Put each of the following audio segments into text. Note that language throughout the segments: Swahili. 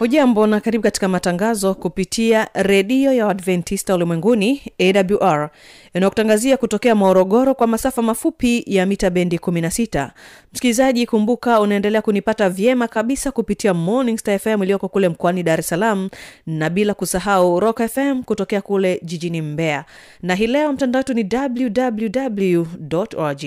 hujambo na karibu katika matangazo kupitia redio ya uadventista ulimwenguni awr inayokutangazia kutokea morogoro kwa masafa mafupi ya mita bendi 16 msikilizaji kumbuka unaendelea kunipata vyema kabisa kupitia morning star fm iliyoko kule mkoani dar es salaam na bila kusahau rock fm kutokea kule jijini mbeya. Na hii leo mtandao wetu ni www org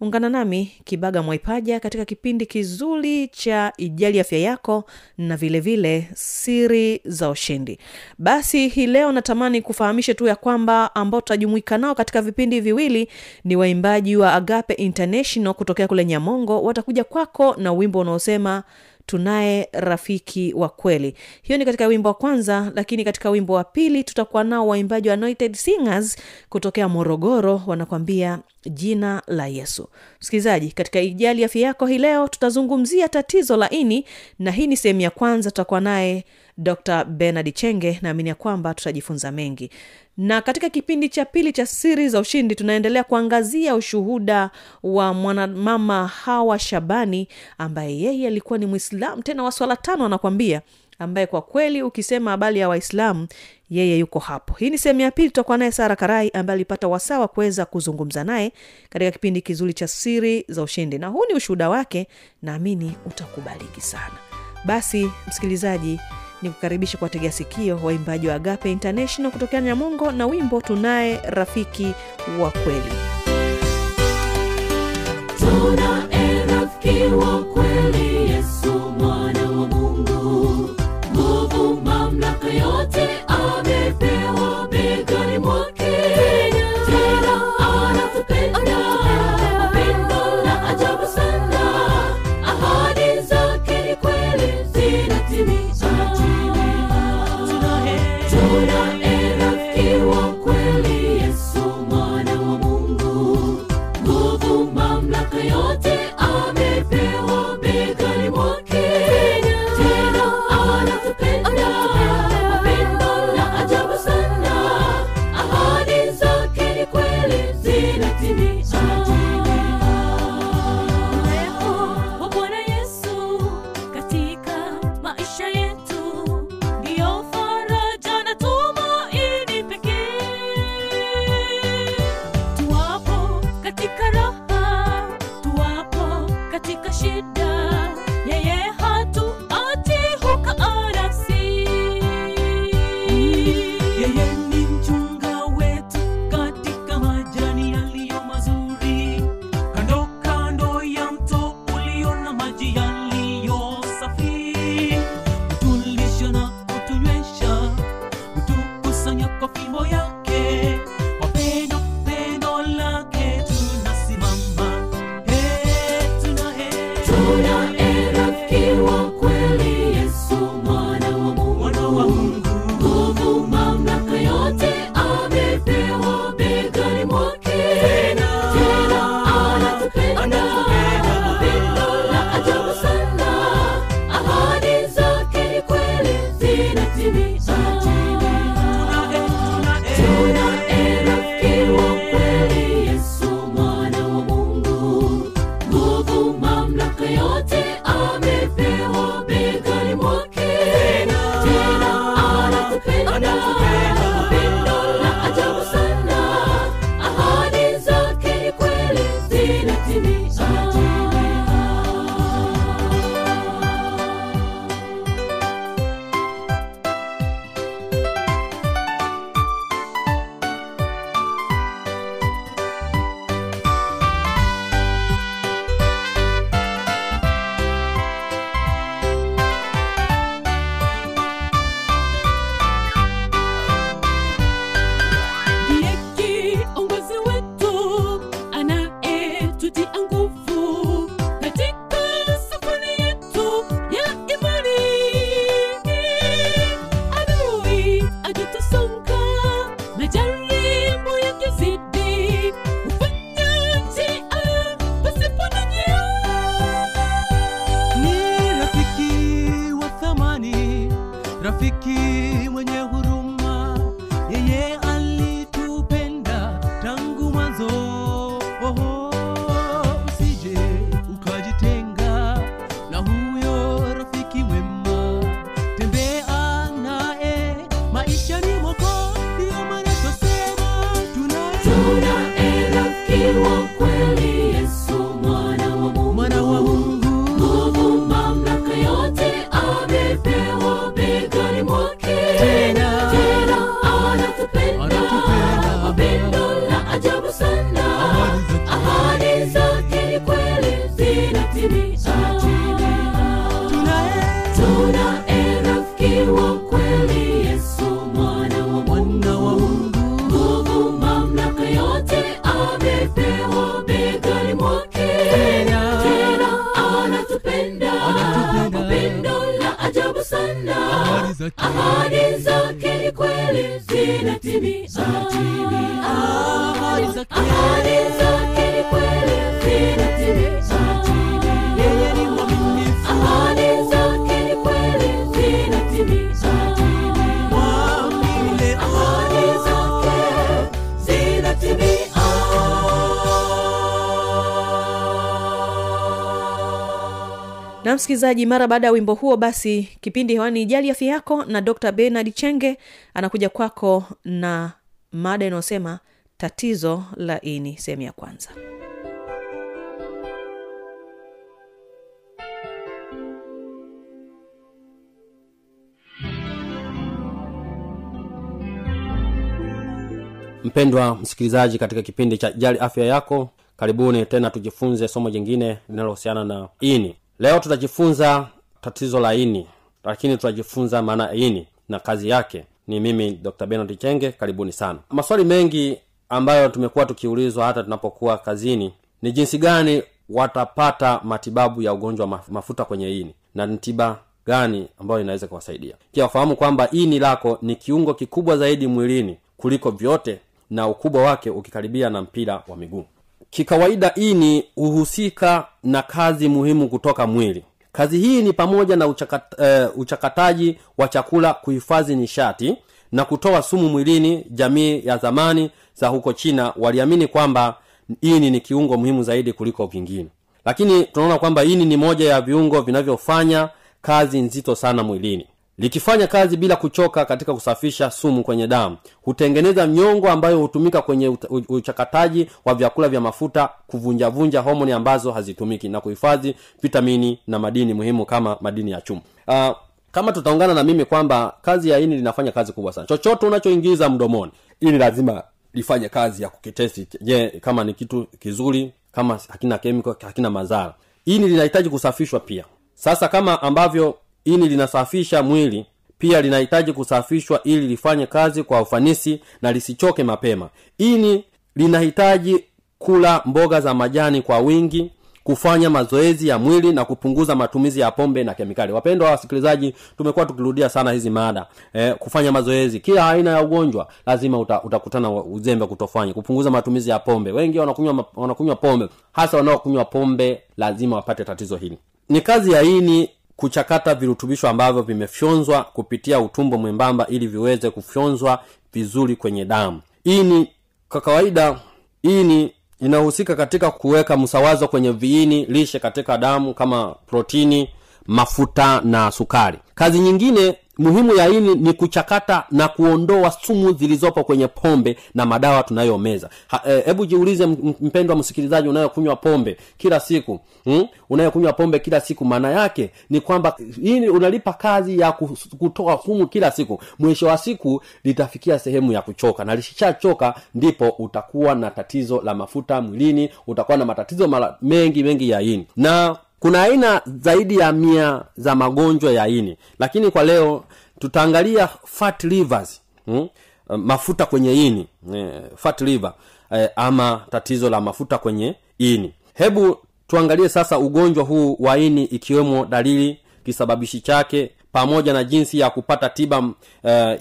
ungana nami kibaga mwaipaja katika kipindi kizuri cha ijali afya yako na vilevile vile siri za ushindi. Basi hii leo natamani kufahamishe tu ya kwamba ambao tutajumuika katika vipindi viwili ni waimbaji wa agape international kutokea kule nyamongo. Watakuja kwako na wimbo unaosema tunaye rafiki wa kweli. Hiyo ni katika wimbo wa kwanza lakini katika wimbo wa pili tutakuwa nao waimbaji wa anointed singers kutokea morogoro. Wanakwambia jina la yesu. Msikilizaji katika ijali afya yako hii leo tutazungumzia tatizo la ini na hii ni sehemu ya kwanza tutakuwa naye dr benard chenge naamini ya kwamba tutajifunza mengi. Na katika kipindi cha pili cha siri za ushindi tunaendelea kuangazia ushuhuda wa mwanamama hawa shabani ambaye yeye alikuwa ni mwislam tena wa tano anakwambia ambaye kwa kweli ukisema habari ya waislamu yeye yuko hapo. Hii ni sehemu ya pili tutakuwa naye sara karai ambaye alipata wasaa wa kuweza kuzungumza naye katika kipindi kizuri cha siri za ushindi. Na huu ni ushuhuda wake naamini utakubaliki sana. Basi msikilizaji ni kukaribisha kwa tegea sikio waimbaji wa agape international kutokea nyamongo na wimbo tunaye rafiki wa kweli na msikilizaji mara baada ya wimbo huo basi kipindi hewani jali afya yako na dr benard chenge anakuja kwako na mada inayosema tatizo la ini sehemu ya kwanza. Mpendwa msikilizaji katika kipindi cha jali afya yako karibuni tena tujifunze somo jingine linalohusiana na ini leo tutajifunza tatizo la ini lakini tutajifunza maana ini na kazi yake. Ni mimi dr benard chenge karibuni sana. Maswali mengi ambayo tumekuwa tukiulizwa hata tunapokuwa kazini ni jinsi gani watapata matibabu ya ugonjwa wa mafuta kwenye ini na ni tiba gani ambayo inaweza kuwasaidia. Pia wafahamu kwamba ini lako ni kiungo kikubwa zaidi mwilini kuliko vyote na ukubwa wake ukikaribia na mpira wa miguu kikawaida ini huhusika na kazi muhimu kutoka mwili. Kazi hii ni pamoja na uchakat, uh, uchakataji wa chakula kuhifadhi nishati na kutoa sumu mwilini jamii ya zamani za huko china waliamini kwamba ini ni kiungo muhimu zaidi kuliko vingine lakini tunaona kwamba ini ni moja ya viungo vinavyofanya kazi nzito sana mwilini likifanya kazi bila kuchoka katika kusafisha sumu kwenye damu. Hutengeneza mnyongo ambayo hutumika kwenye uchakataji wa vyakula vya mafuta kuvunjavunja homoni ambazo hazitumiki na kuhifadhi vitamini na madini muhimu kama madini ya chuma. Uh, kama tutaungana na mimi kwamba kazi ya ini linafanya kazi kubwa sana. Chochote unachoingiza mdomoni ili lazima lifanye kazi ya kukitesti. Je kama ni kitu kizuri kama hakina kemiko hakina madhara ini linahitaji kusafishwa pia. Sasa kama ambavyo ini linasafisha mwili pia linahitaji kusafishwa ili lifanye kazi kwa ufanisi na lisichoke mapema. Ini linahitaji kula mboga za majani kwa wingi kufanya mazoezi ya mwili na kupunguza matumizi ya pombe na kemikali. Wapendwa wasikilizaji tumekuwa tukirudia sana hizi mada eh, kufanya mazoezi. Kila aina ya ugonjwa lazima uta, utakutana uzembe kutofanya kupunguza matumizi ya pombe. Wengi wanakunywa pombe. Hasa wanaokunywa pombe lazima wapate tatizo hili. Ni kazi ya ini kuchakata virutubisho ambavyo vimefyonzwa kupitia utumbo mwembamba ili viweze kufyonzwa vizuri kwenye damu. Ini kwa kawaida ini inahusika katika kuweka msawazo kwenye viini lishe katika damu kama protini mafuta na sukari. Kazi nyingine muhimu ya ini ni kuchakata na kuondoa sumu zilizopo kwenye pombe na madawa tunayomeza. Hebu e, jiulize mpendwa msikilizaji unayokunywa pombe kila siku hmm? unayokunywa pombe kila siku maana yake ni kwamba ini unalipa kazi ya kutoa sumu kila siku. Mwisho wa siku litafikia sehemu ya kuchoka na lishachoka ndipo utakuwa na tatizo la mafuta mwilini utakuwa na matatizo mengi mengi ya ini. Na kuna aina zaidi ya mia za magonjwa ya ini. Lakini kwa leo tutaangalia fat livers hmm? mafuta kwenye ini eh, fat liver eh, ama tatizo la mafuta kwenye ini. Hebu tuangalie sasa ugonjwa huu wa ini ikiwemo dalili kisababishi chake pamoja na jinsi ya kupata tiba eh,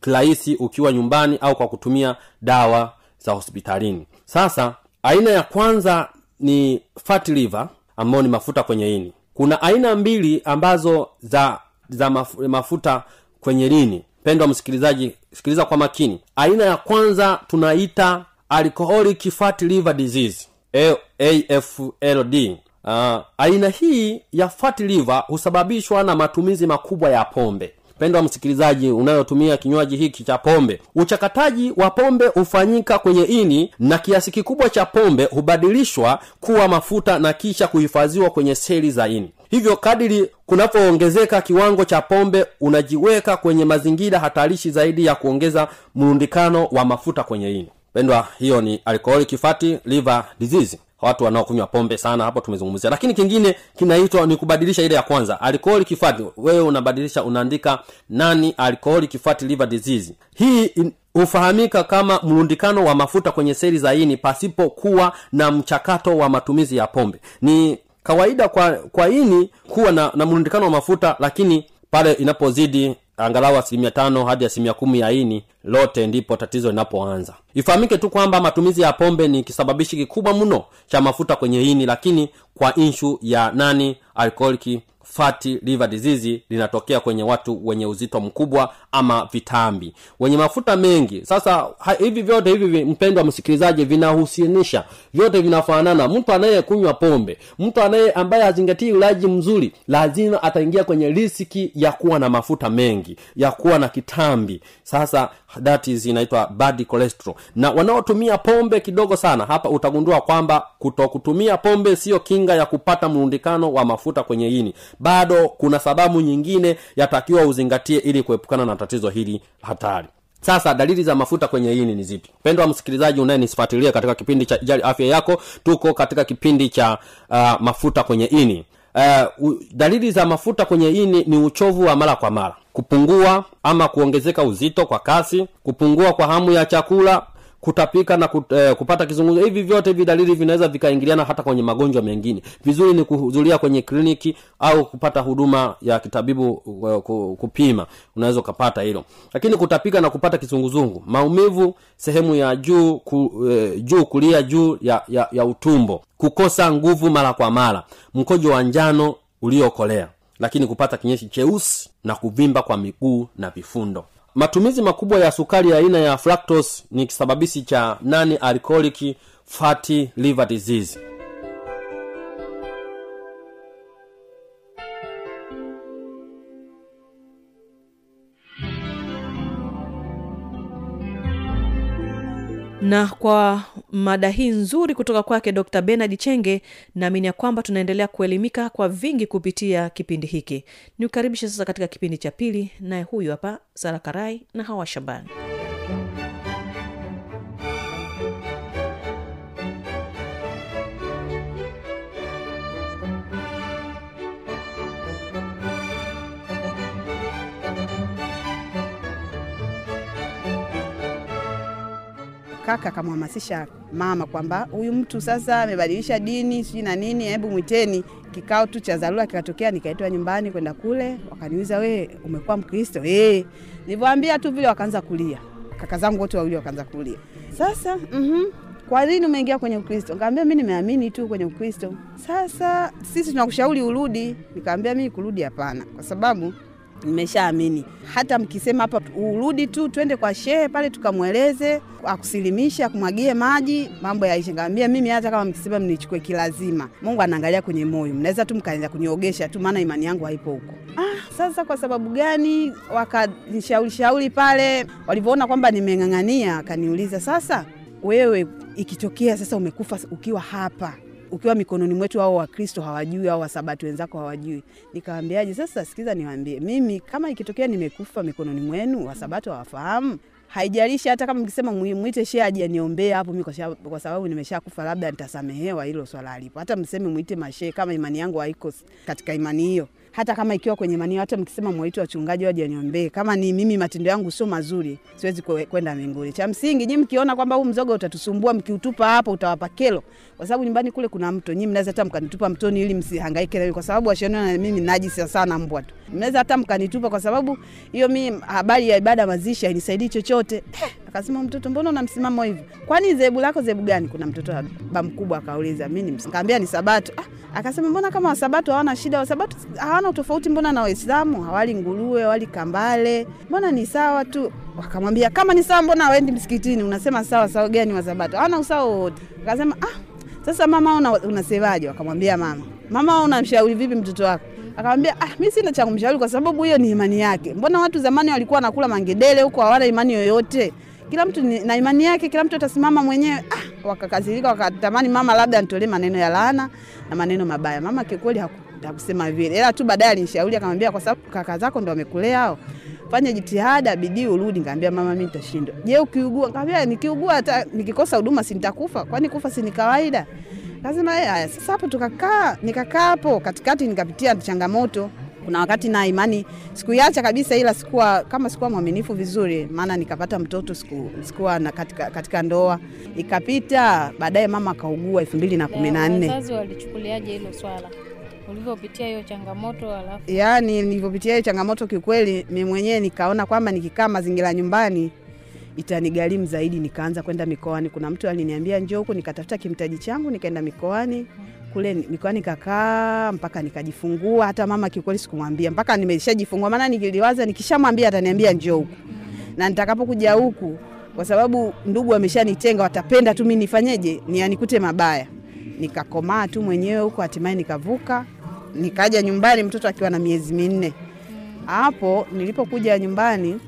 kirahisi ukiwa nyumbani au kwa kutumia dawa za hospitalini. Sasa aina ya kwanza ni fat liver ambayo ni mafuta kwenye ini. Kuna aina mbili ambazo za za mafuta kwenye lini pendwa msikilizaji sikiliza kwa makini. Aina ya kwanza tunaita alcoholic fat liver disease afld uh, aina hii ya fat liver husababishwa na matumizi makubwa ya pombe pendwa msikilizaji unayotumia kinywaji hiki cha pombe uchakataji wa pombe hufanyika kwenye ini na kiasi kikubwa cha pombe hubadilishwa kuwa mafuta na kisha kuhifadhiwa kwenye seli za ini. Hivyo kadiri kunapoongezeka kiwango cha pombe unajiweka kwenye mazingira hatarishi zaidi ya kuongeza mrundikano wa mafuta kwenye ini pendwa hiyo ni alcoholic fatty liver disease. Watu wanaokunywa pombe sana hapo tumezungumzia. Lakini kingine kinaitwa ni kubadilisha ile ya kwanza alcoholic fatty wewe unabadilisha unaandika nani alcoholic fatty liver disease. Hii hufahamika kama mrundikano wa mafuta kwenye seli za ini pasipokuwa na mchakato wa matumizi ya pombe. Ni kawaida kwa kwa ini kuwa na, na mrundikano wa mafuta lakini pale inapozidi angalau asilimia tano hadi asilimia kumi ya ini lote ndipo tatizo linapoanza. Ifahamike tu kwamba matumizi ya pombe ni kisababishi kikubwa mno cha mafuta kwenye ini lakini kwa inshu ya nani alcoholic fatty liver disease linatokea kwenye watu wenye uzito mkubwa ama vitambi. Wenye mafuta mengi. Sasa ha, hivi vyote hivi vi- mpendwa msikilizaji vinahusianisha. Vyote vinafanana. Mtu anayekunywa pombe mtu anaye ambaye hazingatii ulaji mzuri lazima ataingia kwenye risiki ya kuwa na mafuta mengi ya kuwa na kitambi. Sasa that is inaitwa bad cholesterol. Na wanaotumia pombe kidogo sana hapa utagundua kwamba kutokutumia pombe sio kinga ya kupata mrundikano wa mafuta kwenye ini. Bado kuna sababu nyingine yatakiwa uzingatie ili kuepukana na tatizo hili hatari. Sasa dalili za mafuta kwenye ini ni zipi? Pendwa msikilizaji unayenisifuatilia katika kipindi cha jali afya yako tuko katika kipindi cha uh, mafuta kwenye ini uh, dalili za mafuta kwenye ini ni uchovu wa mara kwa mara. Kupungua ama kuongezeka uzito kwa kasi kupungua kwa hamu ya chakula kutapika na kut, eh, kupata kizunguzungu hivi vyote hivi dalili vinaweza vikaingiliana hata kwenye magonjwa mengine. Vizuri ni kuhudhuria kwenye kliniki au kupata huduma ya kitabibu uh, kupima. Unaweza ukapata hilo. Lakini kutapika na kupata kizunguzungu maumivu sehemu ya juu ku, eh, juu kulia juu ya, ya, ya utumbo kukosa nguvu mara kwa mara mkojo wa njano uliokolea lakini kupata kinyeshi cheusi na kuvimba kwa miguu na vifundo matumizi makubwa ya sukari ya aina ya fructose ni kisababishi cha nani alcoholic fatty liver disease na kwa mada hii nzuri kutoka kwake dr benard chenge naamini ya kwamba tunaendelea kuelimika kwa vingi kupitia kipindi hiki. Ni kukaribisha sasa katika kipindi cha pili naye huyu hapa sara karai na hawa shabani kaka akamhamasisha mama kwamba huyu mtu sasa amebadilisha dini sijui na nini, hebu mwiteni. Kikao tu cha dharura kikatokea, nikaitwa nyumbani kwenda kule, wakaniuliza we umekuwa Mkristo? Eh, nilivyoambia tu vile wakaanza kulia, kaka zangu wote wawili wakaanza kulia. Sasa mhm, kwa nini umeingia kwenye Ukristo? Nikamwambia mimi nimeamini tu kwenye Ukristo. Sasa sisi tunakushauri urudi. Nikamwambia mimi kurudi hapana, kwa sababu nimeshaamini. Hata mkisema hapa urudi tu, twende kwa shehe pale tukamweleze, akusilimishe, akumwagie maji, mambo yaishe. Nikamwambia mimi hata kama mkisema mnichukue kilazima, Mungu anaangalia kwenye moyo, mnaweza tu mkaanza kuniogesha tu, maana imani yangu haipo huko. Ah, sasa kwa sababu gani? Wakanishauri shauri pale, walivyoona kwamba nimeng'ang'ania, akaniuliza sasa, wewe ikitokea sasa umekufa ukiwa hapa ukiwa mikononi mwetu, au Wakristo hawajui au Wasabati wenzako hawajui. Nikawambiaje? Sasa sikiza, niwaambie mimi, kama ikitokea nimekufa mikononi mwenu, Wasabato hawafahamu haijalishi hata kama mkisema mwite shehe aje aniombee hapo mimi kwa sababu nimeshakufa labda nitasamehewa, hilo swala alipo. Hata mseme mwite mashehe kama imani yangu haiko katika imani hiyo, hata kama ikiwa kwenye manio, hata mkisema mwaite wachungaji waje waniombee, kama ni mimi matendo yangu sio mazuri, siwezi kwenda mbinguni. Cha msingi nyinyi mkiona kwamba huu mzoga utatusumbua, mkiutupa hapo utawapa kelo, kwa sababu nyumbani kule kuna mto, nyinyi mnaweza hata mkanitupa mtoni ili msihangaike na mimi, kwa sababu washaniona na mimi najisi sana mbwa tu, mnaweza hata mkanitupa, kwa sababu hiyo mimi habari ya ibada mazishi hainisaidii chochote. Akasema mtoto, mbona una msimamo hivyo? Kwani zebu lako zebu gani? Kuna mtoto ba mkubwa akauliza, mimi ni nikamwambia ni Sabato. Ah, Akasema mbona kama Wasabato hawana shida, Wasabato hawana utofauti mbona na Waislamu, hawali nguruwe, hawali kambale, mbona ni sawa tu. Wakamwambia kama ni sawa, mbona waendi msikitini? Unasema sawa sawa gani? Wasabato hawana usawa wowote. Akasema ah, sasa mama una, unasemaje? Wakamwambia mama, mama unamshauri vipi mtoto wako? Akamwambia ah, mimi sina cha kumshauri kwa sababu hiyo ni imani yake. Mbona watu zamani walikuwa wanakula mangedele huko, hawana imani yoyote kila mtu na imani yake, kila mtu atasimama mwenyewe. Ah, wakakasirika wakatamani mama labda anitolee maneno ya laana na maneno mabaya. Mama kikweli haku- hakusema vile, ila tu baadaye alinishauri akamwambia, kwa sababu kaka zako ndo wamekulea hao, fanya jitihada, bidii, urudi. Nikamwambia mama, mimi nitashindwa. Je, ukiugua? Nikamwambia nikiugua, hata nikikosa huduma si nitakufa? Kwani kufa si ni kawaida? Kasema eh, haya. Sasa hapo tukakaa, nikakaa hapo katikati, nikapitia changamoto kuna wakati na imani sikuiacha kabisa, ila sikuwa kama sikuwa mwaminifu vizuri, maana nikapata mtoto siku, sikuwa na katika, katika ndoa ikapita. Baadaye mama akaugua elfu mbili na kumi na nne. Wazazi walichukuliaje hilo swala ulivyopitia hiyo changamoto? Alafu Yaani nilivyopitia hiyo changamoto, kiukweli mi mwenyewe nikaona kwamba nikikaa mazingira nyumbani itanigharimu zaidi, nikaanza kwenda mikoani. Kuna mtu aliniambia njoo huku, nikatafuta kimtaji changu, nikaenda mikoani kule nilikuwa nikakaa mpaka nikajifungua. Hata mama kiukweli sikumwambia mpaka nimeshajifungua, maana nikiliwaza nikishamwambia ataniambia njoo huku, na nitakapokuja huku, kwa sababu ndugu wameshanitenga, watapenda tu mimi nifanyeje, ni anikute mabaya. Nikakomaa tu mwenyewe huko, hatimaye nikavuka, nikaja nyumbani mtoto akiwa na miezi minne. Hapo nilipokuja nyumbani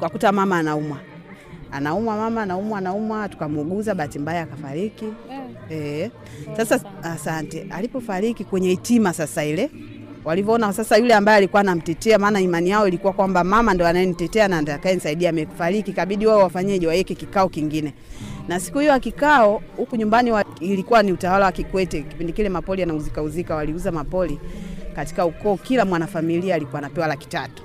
kakuta mama anaumwa, anaumwa mama anaumwa, anaumwa, tukamuuguza, bahati mbaya akafariki. Yeah. E, sasa asante. Alipofariki kwenye hitima sasa ile walivyoona sasa yule ambaye alikuwa anamtetea, maana imani yao ilikuwa kwamba mama ndo anayenitetea na atakayenisaidia amefariki, kabidi wao wafanyeje, waweke kikao kingine. Na siku hiyo kikao huku nyumbani wa, ilikuwa ni utawala wa Kikwete. Kipindi kile mapoli yanauzika uzika, waliuza mapoli katika ukoo, kila mwanafamilia alikuwa anapewa laki tatu.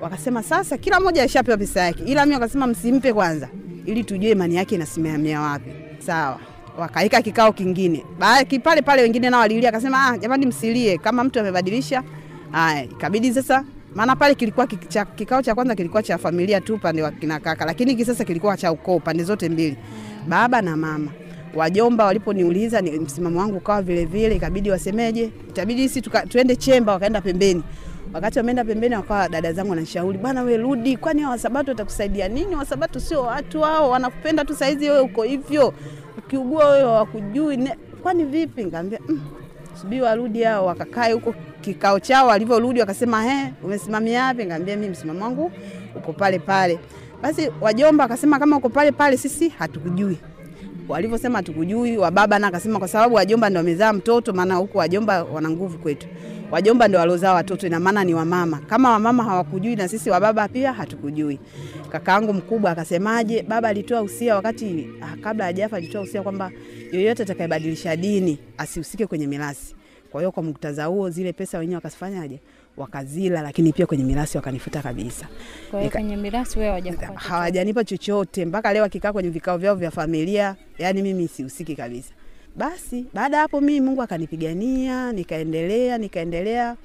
Wakasema sasa kila mmoja ashapewa pesa yake, ila mimi wakasema msimpe kwanza, ili tujue imani yake inasimamia wapi. Sawa, wakaika kikao kingine pale pale, wengine nao walilia, akasema ah, jamani msilie, kama mtu amebadilisha. Haya, ikabidi sasa, maana pale kilikuwa kicha, kikao cha kwanza kilikuwa cha familia tu upande wa kina kaka, lakini hiki sasa kilikuwa cha ukoo pande zote mbili, baba na mama. Wajomba waliponiuliza ni msimamo wangu ukawa vile vile, ikabidi wasemeje, itabidi sisi tuende chemba, wakaenda pembeni. Wakati wameenda pembeni, wakawa dada zangu wanashauri, bwana we rudi, kwani wasabato watakusaidia nini? Wasabato sio watu hao, wanakupenda tu saizi, wewe uko hivyo, ukiugua wewe hawakujui, kwani vipi? Nikamwambia mm, subiri warudi hao. Wakakae huko kikao chao, walivyorudi wakasema, he, umesimamia wapi? Nikamwambia mimi msimamo wangu uko pale pale. Basi wajomba akasema kama uko pale pale, sisi hatukujui walivyosema tukujui. Wababa na akasema kwa sababu wajomba ndo wamezaa mtoto, maana huku wajomba wana nguvu kwetu. Wajomba ndo waliozaa watoto, ina maana ni wamama. Kama wamama hawakujui na sisi wababa pia hatukujui. Kakaangu mkubwa akasemaje, baba alitoa usia wakati ah, kabla hajafa, alitoa usia kwamba yoyote atakayebadilisha dini asihusike kwenye mirasi. Kwa hiyo kwa muktadha huo, zile pesa wenyewe wakazifanyaje, wakazila, lakini pia kwenye mirasi wakanifuta kabisa. Kwa hiyo kwenye mirasi wewe hawajakupa hawajanipa chochote. Mpaka leo akikaa kwenye vikao vyao vya familia, yani mimi sihusiki kabisa. Basi baada ya hapo mimi Mungu akanipigania, nikaendelea nikaendelea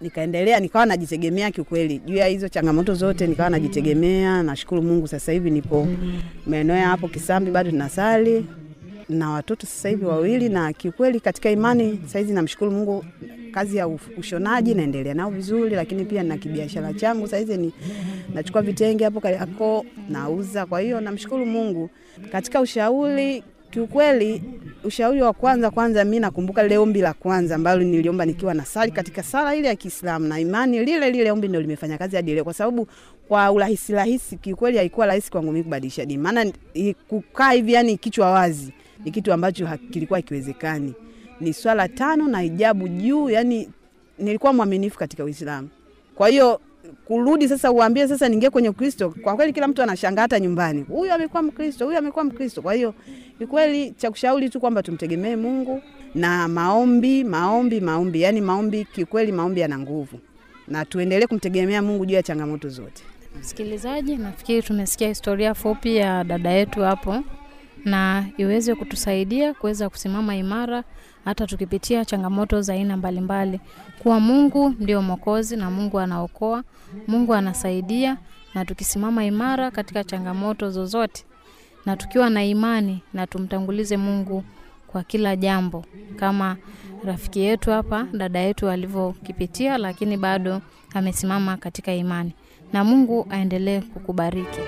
nikaendelea nikawa najitegemea kiukweli, juu ya hizo changamoto zote nikawa najitegemea. Nashukuru Mungu, sasa hivi nipo maeneo ya hapo Kisambi, bado tunasali na watoto sasa hivi wawili, na kiukweli katika imani sasa namshukuru Mungu, kazi ya ushonaji naendelea nao vizuri, lakini pia na kibiashara changu sasa ni nachukua vitenge hapo Kariakoo nauza. Kwa hiyo namshukuru Mungu. Katika ushauri, kiukweli, ushauri wa kwanza kwanza, mi nakumbuka lile ombi la kwanza ambalo niliomba nikiwa na sali katika sala ile ya Kiislamu na imani lile lile, ombi ndio limefanya kazi hadi leo, kwa sababu kwa urahisi rahisi, kiukweli haikuwa rahisi kwangu mimi kubadilisha dini, maana kukaa hivi, yani kichwa wazi, ni kitu ambacho kilikuwa hakiwezekani. Ni swala tano na hijabu juu, yani nilikuwa mwaminifu katika Uislamu. Kwa hiyo kurudi sasa uambie sasa ningie kwenye Ukristo, kwa kweli kila mtu anashangaa, hata nyumbani, huyu amekuwa Mkristo, huyu amekuwa Mkristo. Kwa hiyo ni kweli cha kushauri tu kwamba tumtegemee Mungu na maombi, maombi, maombi, yani maombi, Kikweli maombi yana nguvu, na tuendelee kumtegemea Mungu juu ya changamoto zote. Msikilizaji, nafikiri tumesikia historia fupi ya dada yetu hapo, na iweze kutusaidia kuweza kusimama imara hata tukipitia changamoto za aina mbalimbali, kuwa Mungu ndio Mwokozi na Mungu anaokoa, Mungu anasaidia, na tukisimama imara katika changamoto zozote na tukiwa na imani na tumtangulize Mungu kwa kila jambo. Kama rafiki yetu hapa dada yetu alivyokipitia lakini bado amesimama katika imani. Na mungu aendelee kukubariki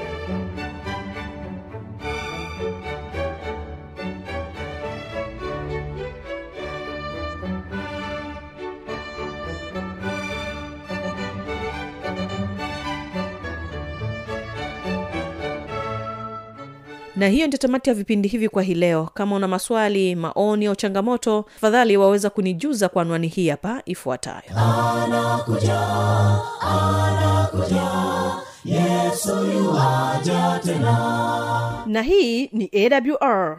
na hiyo ndio tamati ya vipindi hivi kwa hii leo. Kama una maswali maoni au changamoto tafadhali waweza kunijuza kwa anwani hii hapa ifuatayo. Na hii ni awr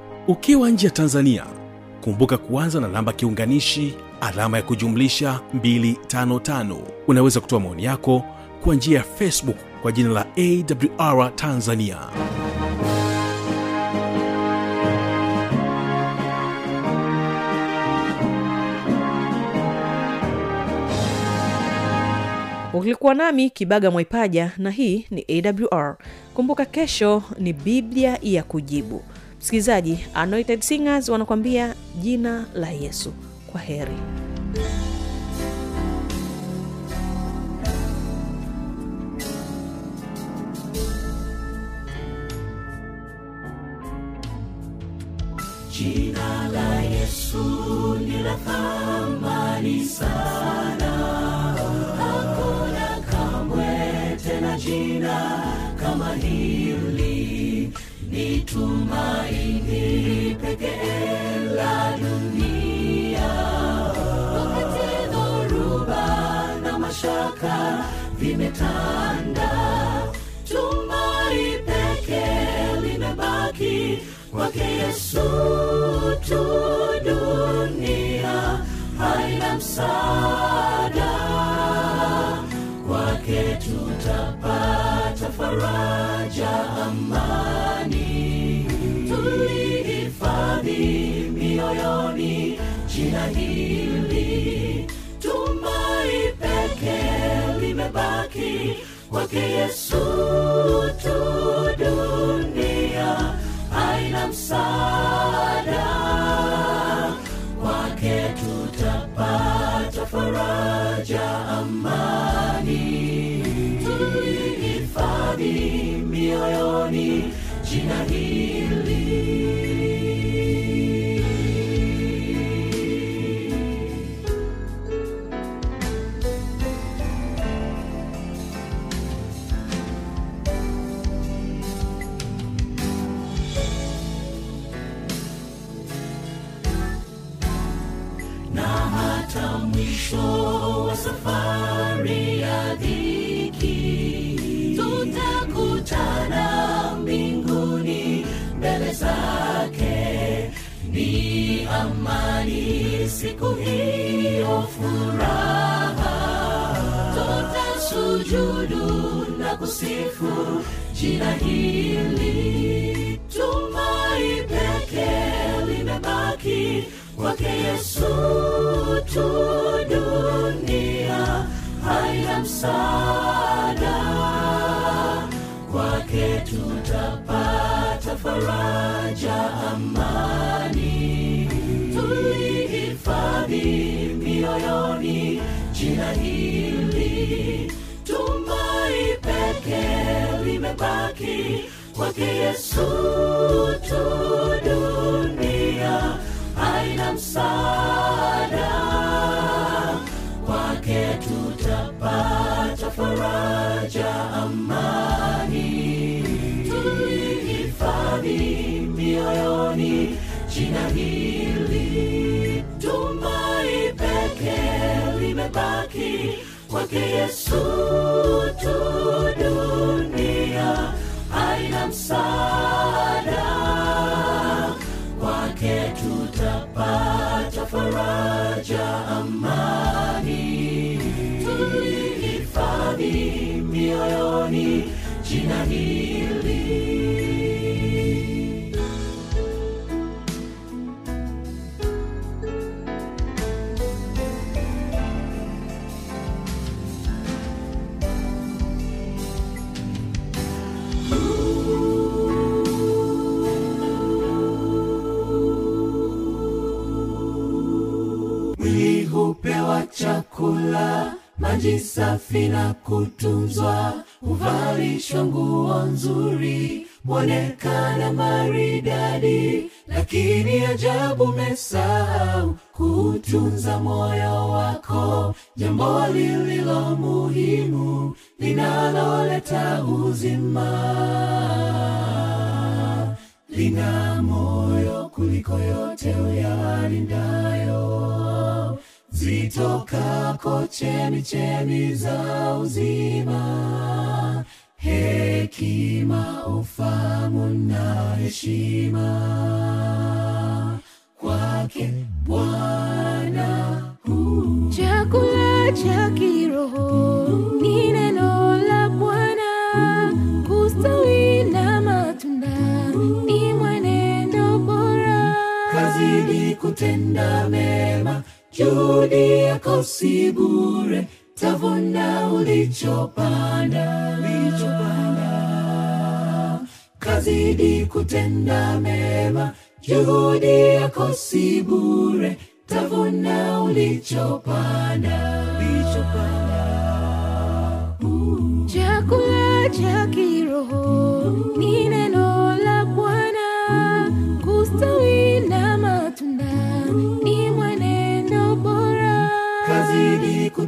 ukiwa nje ya tanzania kumbuka kuanza na namba kiunganishi alama ya kujumlisha 255 unaweza kutoa maoni yako kwa njia ya facebook kwa jina la awr tanzania. Ulikuwa nami kibaga mwaipaja na hii ni awr kumbuka kesho ni biblia ya kujibu msikilizaji anointed singers wanakuambia jina la yesu. Kwa heri tumaini pekee la dunia. Wakati dhoruba na mashaka vimetanda, tumai pekee limebaki kwake Yesu tu. Dunia haina msaada, kwake tutapata faraja, amani jina hili tumai peke limebaki kwake yesu tu. Dunia aina msaada kwake tutapata faraja amani. Tuihifadhi mioyoni jina hili. safari ya dhiki, tutakutana mbinguni mbele zake. Ni amani siku hiyo, furaha, tutasujudu na kusifu jina hili. Tumai pekee limebaki kwake Yesu tu msaada kwake tutapata faraja amani. Tulihifadhi mioyoni jina hili. Tumai peke limebaki kwake yesu tu. Dunia haina msaa kwake yesu tu dunia aina msaada. Kwake tutapata faraja amani. Tulihifadhi mioyoni jina maji safi na kutunzwa huvalishwa nguo nzuri mwonekana maridadi. Lakini ajabu mesahau kutunza moyo wako. Jambo lililo muhimu linaloleta uzima. Lina moyo kuliko yote uyalindayo zitokako chemi za uzima. Hekima ufamu na heshima. Kwake bwana chakula cha kiroho yako si bure tavuna ulichopanda. Kazidi kutenda mema juhudi yako si bure tavuna ulichopanda. Ulichopanda. Chakula cha kiroho ni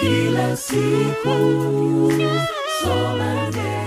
kila siku. Soma neno